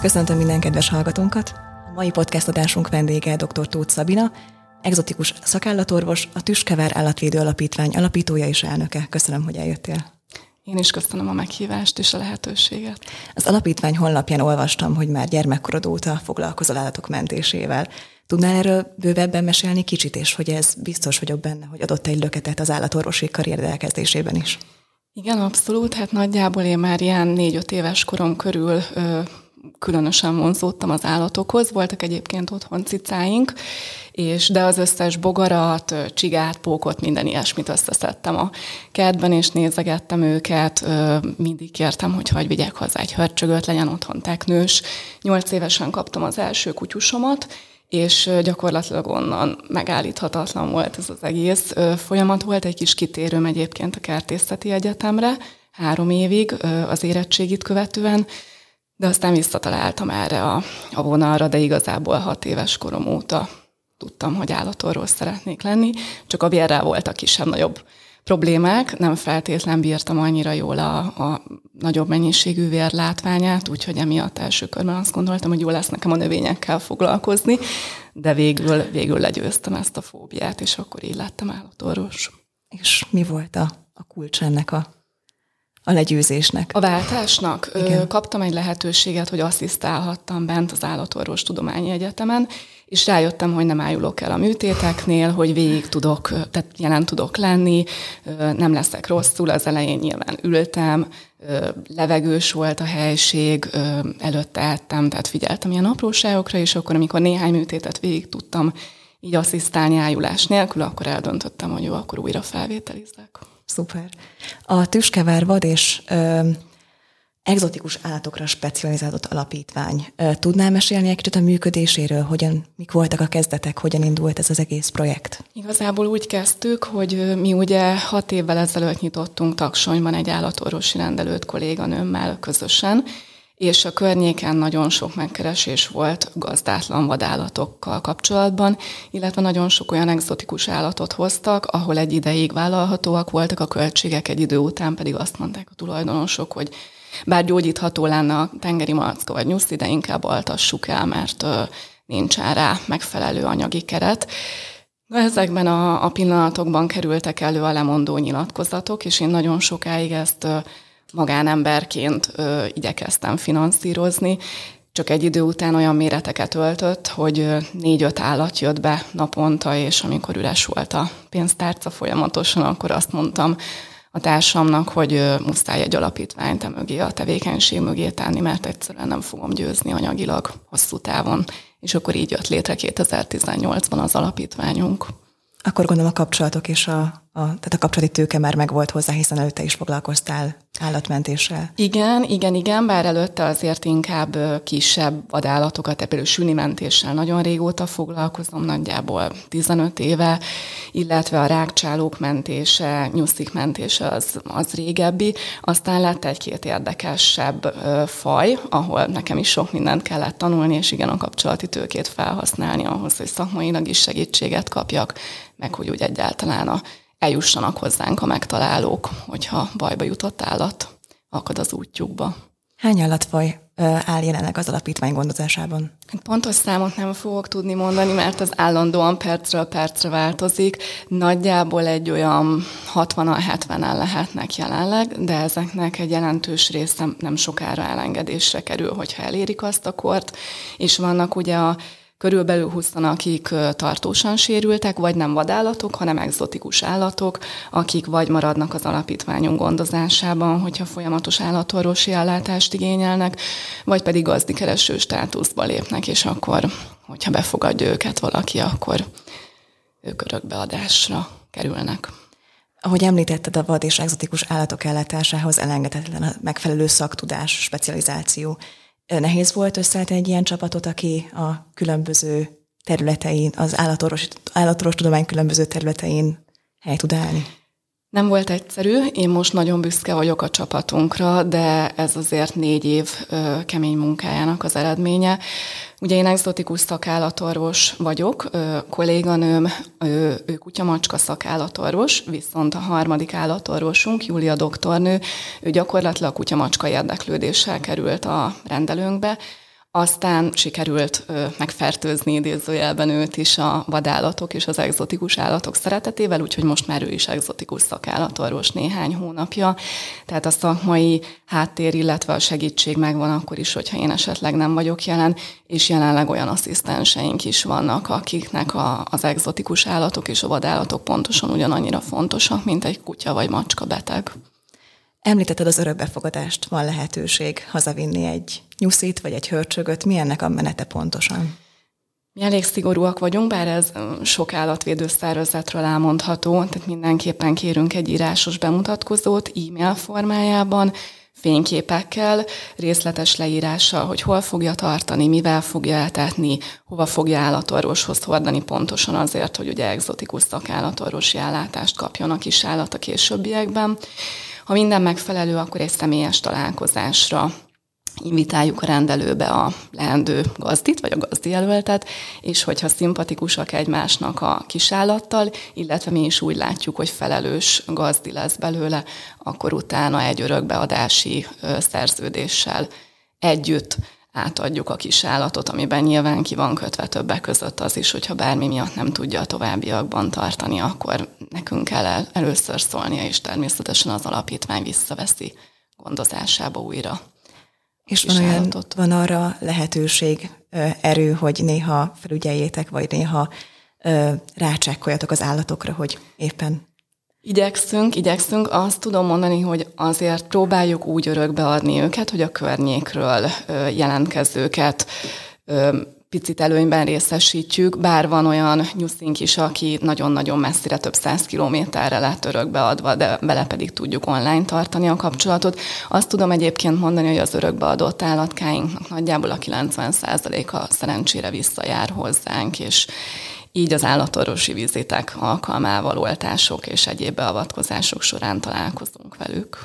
Köszöntöm minden kedves hallgatónkat! A mai podcast adásunk vendége dr. Tóth Szabina, egzotikus szakállatorvos, a Tüskevár Állatvédő Alapítvány alapítója és elnöke. Köszönöm, hogy eljöttél. Én is köszönöm a meghívást és a lehetőséget. Az alapítvány honlapján olvastam, hogy már gyermekkorod óta foglalkozol állatok mentésével. Tudnál erről bővebben mesélni kicsit, és hogy ez biztos vagyok benne, hogy adott egy löketet az állatorvosi karrier elkezdésében is? Igen, abszolút. Hát nagyjából én már ilyen négy-öt éves korom körül ö, különösen vonzódtam az állatokhoz. Voltak egyébként otthon cicáink, és de az összes bogarat, csigát, pókot, minden ilyesmit összeszedtem a kertben, és nézegettem őket. Mindig kértem, hogy hagyj vigyek hozzá egy hörcsögöt, legyen otthon teknős. Nyolc évesen kaptam az első kutyusomat, és gyakorlatilag onnan megállíthatatlan volt ez az egész folyamat. Volt egy kis kitérőm egyébként a Kertészeti Egyetemre, három évig az érettségit követően, de aztán visszataláltam erre a, a vonalra, de igazából hat éves korom óta tudtam, hogy állatorvos szeretnék lenni, csak a vérrel voltak kisebb-nagyobb problémák, nem feltétlen bírtam annyira jól a, a nagyobb mennyiségű vér látványát, úgyhogy emiatt első körben azt gondoltam, hogy jó lesz nekem a növényekkel foglalkozni, de végül, végül legyőztem ezt a fóbiát, és akkor így lettem állatorvos. És mi volt a, a kulcs ennek a a legyőzésnek? A váltásnak Igen. kaptam egy lehetőséget, hogy asszisztálhattam bent az Állatorvos Tudományi Egyetemen, és rájöttem, hogy nem ájulok el a műtéteknél, hogy végig tudok, tehát jelen tudok lenni, nem leszek rosszul, az elején nyilván ültem, levegős volt a helység, előtte ettem, tehát figyeltem ilyen apróságokra, és akkor, amikor néhány műtétet végig tudtam így asszisztálni ájulás nélkül, akkor eldöntöttem, hogy jó, akkor újra felvételizek. Szuper. A Tüskevár vad és ö, egzotikus állatokra specializálódott alapítvány. Tudnál mesélni egy kicsit a működéséről, hogyan, mik voltak a kezdetek, hogyan indult ez az egész projekt? Igazából úgy kezdtük, hogy mi ugye hat évvel ezelőtt nyitottunk Taksonyban egy állatorvosi rendelőt kolléganőmmel közösen, és a környéken nagyon sok megkeresés volt gazdátlan vadállatokkal kapcsolatban, illetve nagyon sok olyan egzotikus állatot hoztak, ahol egy ideig vállalhatóak voltak a költségek, egy idő után pedig azt mondták a tulajdonosok, hogy bár gyógyítható lenne a tengeri malacka vagy nyuszi, de inkább altassuk el, mert nincsen rá megfelelő anyagi keret. Ezekben a, a pillanatokban kerültek elő a lemondó nyilatkozatok, és én nagyon sokáig ezt magánemberként ö, igyekeztem finanszírozni, csak egy idő után olyan méreteket öltött, hogy négy-öt állat jött be naponta, és amikor üres volt a pénztárca folyamatosan, akkor azt mondtam a társamnak, hogy muszáj egy alapítványt mögé, a tevékenység mögé tenni, mert egyszerűen nem fogom győzni anyagilag hosszú távon. És akkor így jött létre 2018-ban az alapítványunk. Akkor gondolom a kapcsolatok és a, a, tehát a kapcsolati tőke már megvolt hozzá, hiszen előtte is foglalkoztál állatmentéssel. Igen, igen, igen, bár előtte azért inkább kisebb vadállatokat, például sünimentéssel nagyon régóta foglalkozom, nagyjából 15 éve, illetve a rákcsálók mentése, nyuszik mentése az, az régebbi. Aztán lett egy-két érdekesebb faj, ahol nekem is sok mindent kellett tanulni, és igen, a kapcsolati tőkét felhasználni ahhoz, hogy szakmailag is segítséget kapjak, meg hogy úgy egyáltalán a eljussanak hozzánk a megtalálók, hogyha bajba jutott állat akad az útjukba. Hány állatfaj áll jelenleg az alapítvány gondozásában? Hát pontos számot nem fogok tudni mondani, mert az állandóan percről percre változik. Nagyjából egy olyan 60-70-en lehetnek jelenleg, de ezeknek egy jelentős része nem sokára elengedésre kerül, hogyha elérik azt a kort, és vannak ugye a körülbelül 20 akik tartósan sérültek, vagy nem vadállatok, hanem egzotikus állatok, akik vagy maradnak az alapítványunk gondozásában, hogyha folyamatos állatorvosi ellátást igényelnek, vagy pedig gazdikereső státuszba lépnek, és akkor, hogyha befogadja őket valaki, akkor ők örökbeadásra kerülnek. Ahogy említetted, a vad és egzotikus állatok ellátásához elengedhetetlen a megfelelő szaktudás, specializáció. Nehéz volt összeállítani egy ilyen csapatot, aki a különböző területein, az állatorvos, állatorvos tudomány különböző területein hely tud állni? Nem volt egyszerű, én most nagyon büszke vagyok a csapatunkra, de ez azért négy év ö, kemény munkájának az eredménye. Ugye én exotikus szakállatorvos vagyok, ö, kolléganőm, ő, ő kutyamacska szakállatorvos, viszont a harmadik állatorvosunk, Júlia doktornő, ő gyakorlatilag kutyamacska érdeklődéssel került a rendelőnkbe, Aztán sikerült megfertőzni idézőjelben őt is a vadállatok és az egzotikus állatok szeretetével, úgyhogy most már ő is egzotikus szakállatorvos néhány hónapja. Tehát a szakmai háttér, illetve a segítség megvan akkor is, hogyha én esetleg nem vagyok jelen, és jelenleg olyan asszisztenseink is vannak, akiknek a, az egzotikus állatok és a vadállatok pontosan ugyanannyira fontosak, mint egy kutya vagy macska beteg. Említetted az örökbefogadást, van lehetőség hazavinni egy nyuszit vagy egy hörcsögöt. Mi ennek a menete pontosan? Mi elég szigorúak vagyunk, bár ez sok állatvédő szervezetről elmondható, tehát mindenképpen kérünk egy írásos bemutatkozót e-mail formájában, fényképekkel, részletes leírással, hogy hol fogja tartani, mivel fogja eltetni, hova fogja állatorvoshoz hordani pontosan azért, hogy ugye egzotikus szakállatorvosi ellátást kapjon a kis állat a későbbiekben. Ha minden megfelelő, akkor egy személyes találkozásra invitáljuk a rendelőbe a leendő gazdit, vagy a gazdijelöltet, és hogyha szimpatikusak egymásnak a kisállattal, illetve mi is úgy látjuk, hogy felelős gazdi lesz belőle, akkor utána egy örökbeadási szerződéssel együtt átadjuk a kis állatot, amiben nyilván ki van kötve többek között az is, hogyha bármi miatt nem tudja a továbbiakban tartani, akkor nekünk kell el, először szólnia, és természetesen az alapítvány visszaveszi gondozásába újra. És van, olyan, van arra lehetőség, erő, hogy néha felügyeljétek, vagy néha rácsekkoljatok az állatokra, hogy éppen Igyekszünk, igyekszünk. Azt tudom mondani, hogy azért próbáljuk úgy örökbe adni őket, hogy a környékről jelentkezőket picit előnyben részesítjük, bár van olyan nyuszink is, aki nagyon-nagyon messzire, több száz kilométerre lett örökbeadva, de vele pedig tudjuk online tartani a kapcsolatot. Azt tudom egyébként mondani, hogy az örökbeadott állatkáinknak nagyjából a 90%-a szerencsére visszajár hozzánk, és így az állatorvosi vizitek alkalmával oltások és egyéb beavatkozások során találkozunk velük.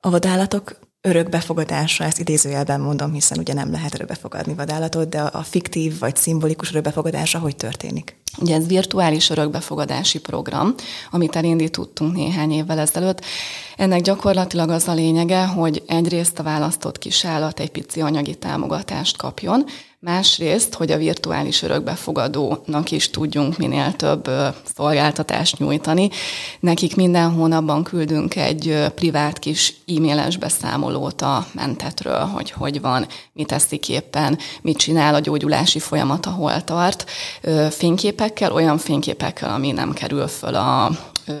A vadállatok örökbefogadása, ezt idézőjelben mondom, hiszen ugye nem lehet örökbefogadni vadállatot, de a fiktív vagy szimbolikus örökbefogadása hogy történik? Ugye ez virtuális örökbefogadási program, amit elindítottunk néhány évvel ezelőtt. Ennek gyakorlatilag az a lényege, hogy egyrészt a választott kisállat egy pici anyagi támogatást kapjon, Másrészt, hogy a virtuális örökbefogadónak is tudjunk minél több szolgáltatást nyújtani. Nekik minden hónapban küldünk egy privát kis e-mailes beszámolót a mentetről, hogy hogy van, mit teszik éppen, mit csinál a gyógyulási folyamata, hol tart. Fényképekkel, olyan fényképekkel, ami nem kerül föl a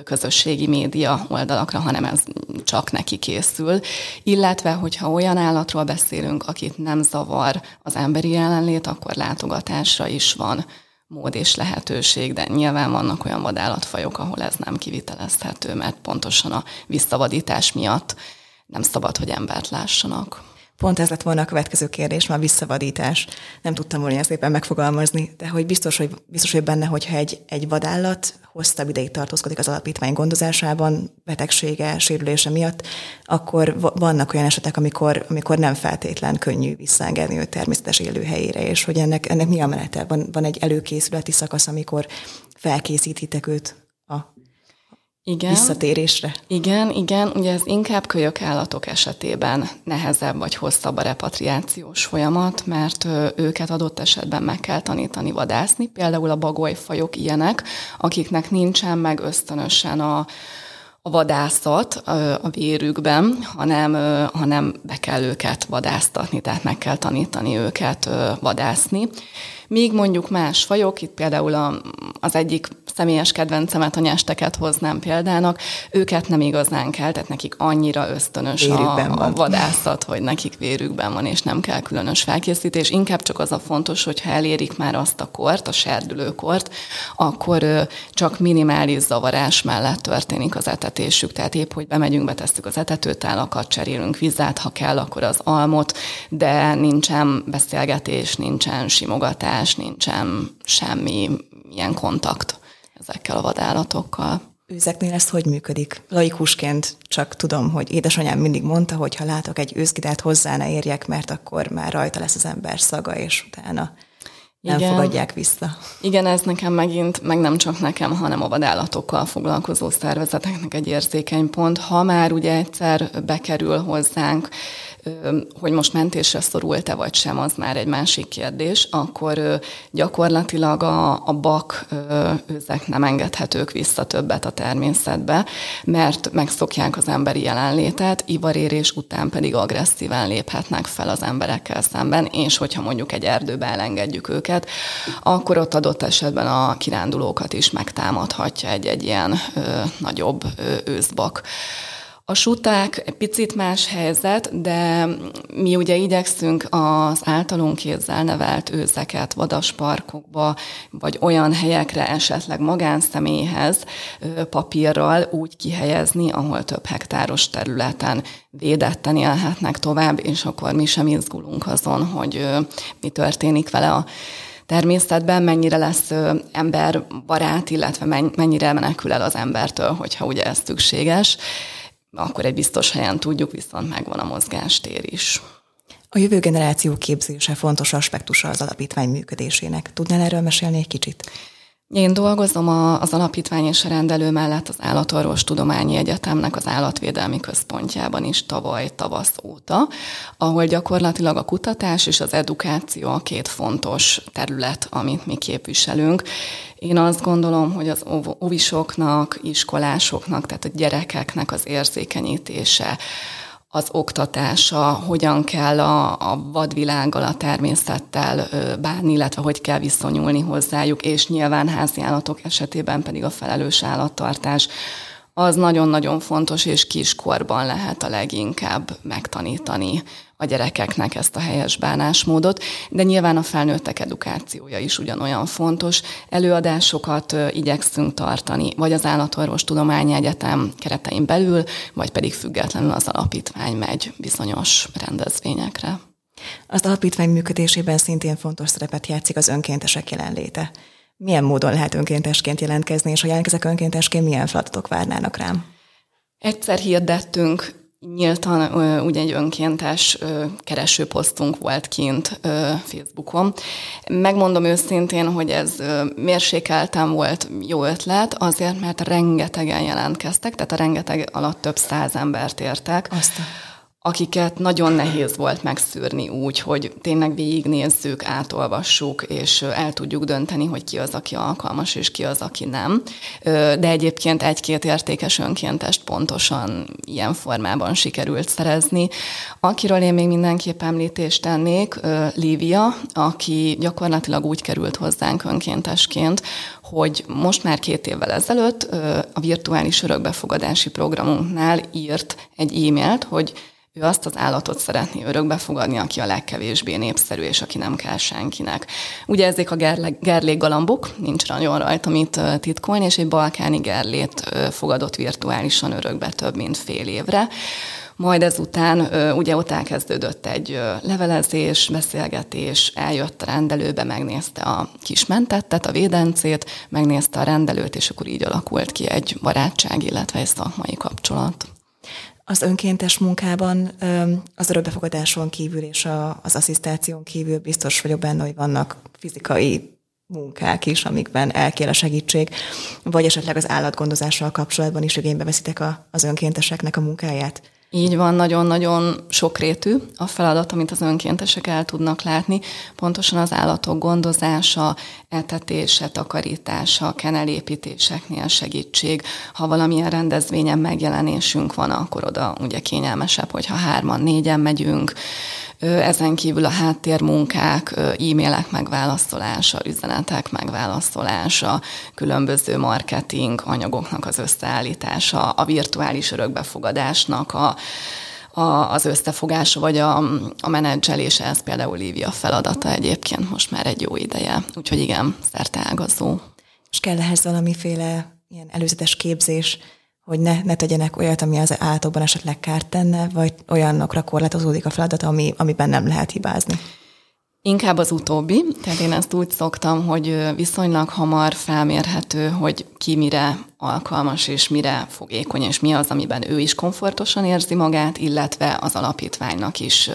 közösségi média oldalakra, hanem ez csak neki készül. Illetve, hogyha olyan állatról beszélünk, akit nem zavar az emberi jelenlét, akkor látogatásra is van mód és lehetőség, de nyilván vannak olyan vadállatfajok, ahol ez nem kivitelezhető, mert pontosan a visszavadítás miatt nem szabad, hogy embert lássanak. Pont ez lett volna a következő kérdés, már visszavadítás. Nem tudtam volna ezt éppen megfogalmazni, de hogy biztos, hogy biztos hogy benne, hogyha egy, egy vadállat hosszabb ideig tartózkodik az alapítvány gondozásában, betegsége, sérülése miatt, akkor vannak olyan esetek, amikor, amikor nem feltétlen könnyű visszaengedni őt természetes élőhelyére, és hogy ennek, ennek mi a menete? Van, van egy előkészületi szakasz, amikor felkészítitek őt igen, visszatérésre. Igen, igen, ugye ez inkább kölyök állatok esetében nehezebb vagy hosszabb a repatriációs folyamat, mert őket adott esetben meg kell tanítani vadászni. Például a bagolyfajok ilyenek, akiknek nincsen meg ösztönösen a, a vadászat a vérükben, hanem, hanem be kell őket vadásztatni, tehát meg kell tanítani őket vadászni. Míg mondjuk más fajok, itt például a, az egyik személyes kedvencemet, a nyesteket hoznám példának, őket nem igazán kell, tehát nekik annyira ösztönös a, a vadászat, hogy nekik vérükben van, és nem kell különös felkészítés. Inkább csak az a fontos, hogyha elérik már azt a kort, a serdülőkort, akkor csak minimális zavarás mellett történik az etetésük. Tehát épp, hogy bemegyünk, betesszük az etetőtálakat, cserélünk vizet, ha kell, akkor az almot, de nincsen beszélgetés, nincsen simogatás, nincsen semmi ilyen kontakt ezekkel a vadállatokkal. Őzeknél ez hogy működik? Laikusként csak tudom, hogy édesanyám mindig mondta, hogy ha látok egy őzgidát, hozzá ne érjek, mert akkor már rajta lesz az ember szaga, és utána nem Igen. fogadják vissza. Igen, ez nekem megint, meg nem csak nekem, hanem a vadállatokkal foglalkozó szervezeteknek egy érzékeny pont. Ha már ugye egyszer bekerül hozzánk hogy most mentésre szorult-e vagy sem, az már egy másik kérdés, akkor gyakorlatilag a, a bak őzek nem engedhetők vissza többet a természetbe, mert megszokják az emberi jelenlétet, ivarérés után pedig agresszíven léphetnek fel az emberekkel szemben, és hogyha mondjuk egy erdőbe elengedjük őket, akkor ott adott esetben a kirándulókat is megtámadhatja egy-egy ilyen ö, nagyobb ö, őszbak. A suták egy picit más helyzet, de mi ugye igyekszünk az általunk kézzel nevelt őzeket vadasparkokba, vagy olyan helyekre esetleg magánszemélyhez papírral úgy kihelyezni, ahol több hektáros területen védetten élhetnek tovább, és akkor mi sem izgulunk azon, hogy mi történik vele a természetben, mennyire lesz emberbarát, illetve mennyire menekül el az embertől, hogyha ugye ez szükséges akkor egy biztos helyen tudjuk, viszont megvan a mozgástér is. A jövő generáció képzése fontos aspektusa az alapítvány működésének. Tudnál erről mesélni egy kicsit? Én dolgozom az alapítvány és a rendelő mellett az Állatorvos Tudományi Egyetemnek az állatvédelmi központjában is tavaly tavasz óta, ahol gyakorlatilag a kutatás és az edukáció a két fontos terület, amit mi képviselünk. Én azt gondolom, hogy az óvisoknak, iskolásoknak, tehát a gyerekeknek az érzékenyítése, az oktatása, hogyan kell a, a vadvilággal, a természettel bánni, illetve hogy kell viszonyulni hozzájuk, és nyilván házi állatok esetében pedig a felelős állattartás, az nagyon-nagyon fontos, és kiskorban lehet a leginkább megtanítani a gyerekeknek ezt a helyes bánásmódot, de nyilván a felnőttek edukációja is ugyanolyan fontos. Előadásokat igyekszünk tartani, vagy az Állatorvos Tudományi Egyetem keretein belül, vagy pedig függetlenül az alapítvány megy bizonyos rendezvényekre. Az alapítvány működésében szintén fontos szerepet játszik az önkéntesek jelenléte. Milyen módon lehet önkéntesként jelentkezni, és ha jelentkezek önkéntesként, milyen feladatok várnának rám? Egyszer hirdettünk nyíltan ugye egy önkéntes keresőposztunk volt kint Facebookon. Megmondom őszintén, hogy ez mérsékeltem volt jó ötlet, azért, mert rengetegen jelentkeztek, tehát a rengeteg alatt több száz embert értek. Aztán akiket nagyon nehéz volt megszűrni úgy, hogy tényleg végignézzük, átolvassuk, és el tudjuk dönteni, hogy ki az, aki alkalmas, és ki az, aki nem. De egyébként egy-két értékes önkéntest pontosan ilyen formában sikerült szerezni. Akiről én még mindenképp említést tennék, Lívia, aki gyakorlatilag úgy került hozzánk önkéntesként, hogy most már két évvel ezelőtt a virtuális örökbefogadási programunknál írt egy e-mailt, hogy ő azt az állatot szeretné örökbe fogadni, aki a legkevésbé népszerű, és aki nem kell senkinek. Ugye ezek a gerlé, galambok, nincs nagyon rajta mit titkolni, és egy balkáni gerlét fogadott virtuálisan örökbe több mint fél évre. Majd ezután ugye ott elkezdődött egy levelezés, beszélgetés, eljött a rendelőbe, megnézte a kis mentettet, a védencét, megnézte a rendelőt, és akkor így alakult ki egy barátság, illetve egy szakmai kapcsolat. Az önkéntes munkában az örökbefogadáson kívül és az asszisztáción kívül biztos vagyok benne, hogy vannak fizikai munkák is, amikben elkér a segítség, vagy esetleg az állatgondozással kapcsolatban is igénybe veszitek a, az önkénteseknek a munkáját. Így van, nagyon-nagyon sokrétű a feladat, amit az önkéntesek el tudnak látni. Pontosan az állatok gondozása, etetése, takarítása, kenelépítéseknél segítség. Ha valamilyen rendezvényen megjelenésünk van, akkor oda ugye kényelmesebb, hogyha hárman, négyen megyünk. Ezen kívül a háttérmunkák, e-mailek megválaszolása, üzenetek megválaszolása, különböző marketing anyagoknak az összeállítása, a virtuális örökbefogadásnak a a, az összefogása, vagy a, a menedzselése, ez például Lívia feladata egyébként most már egy jó ideje. Úgyhogy igen, szerte ágazó. És kell ehhez valamiféle ilyen előzetes képzés, hogy ne, ne tegyenek olyat, ami az állatokban esetleg kárt tenne, vagy olyanokra korlátozódik a feladat, ami, amiben nem lehet hibázni? Inkább az utóbbi, tehát én ezt úgy szoktam, hogy viszonylag hamar felmérhető, hogy ki mire alkalmas, és mire fogékony, és mi az, amiben ő is komfortosan érzi magát, illetve az alapítványnak is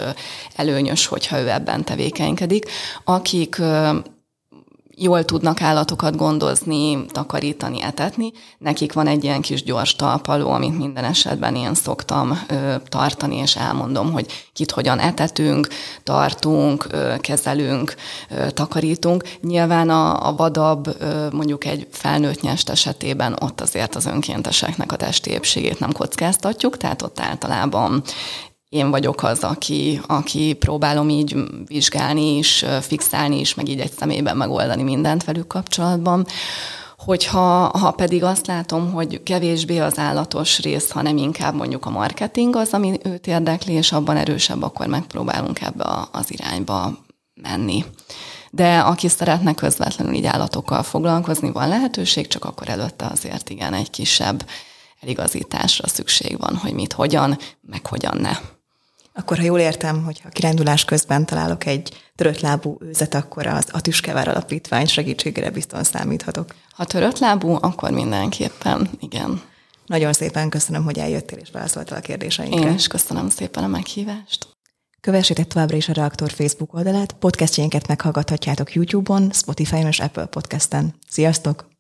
előnyös, hogyha ő ebben tevékenykedik. Akik jól tudnak állatokat gondozni, takarítani, etetni. Nekik van egy ilyen kis gyors talpaló, amit minden esetben én szoktam ö, tartani, és elmondom, hogy kit hogyan etetünk, tartunk, ö, kezelünk, ö, takarítunk. Nyilván a, a vadabb, ö, mondjuk egy felnőtt nyest esetében ott azért az önkénteseknek a testi épségét nem kockáztatjuk, tehát ott általában én vagyok az, aki, aki próbálom így vizsgálni is, fixálni is, meg így egy személyben megoldani mindent velük kapcsolatban. Hogyha ha pedig azt látom, hogy kevésbé az állatos rész, hanem inkább mondjuk a marketing az, ami őt érdekli, és abban erősebb, akkor megpróbálunk ebbe az irányba menni. De aki szeretne közvetlenül így állatokkal foglalkozni, van lehetőség, csak akkor előtte azért igen egy kisebb eligazításra szükség van, hogy mit, hogyan, meg hogyan ne. Akkor, ha jól értem, hogy ha kirándulás közben találok egy törött lábú őzet, akkor az a Tüskevár Alapítvány segítségére bizton számíthatok. Ha törött lábú, akkor mindenképpen, igen. Nagyon szépen köszönöm, hogy eljöttél és válaszoltál a kérdéseinkre. Én is köszönöm szépen a meghívást. Kövessétek továbbra is a Reaktor Facebook oldalát, podcastjénket meghallgathatjátok YouTube-on, Spotify-on és Apple Podcast-en. Sziasztok!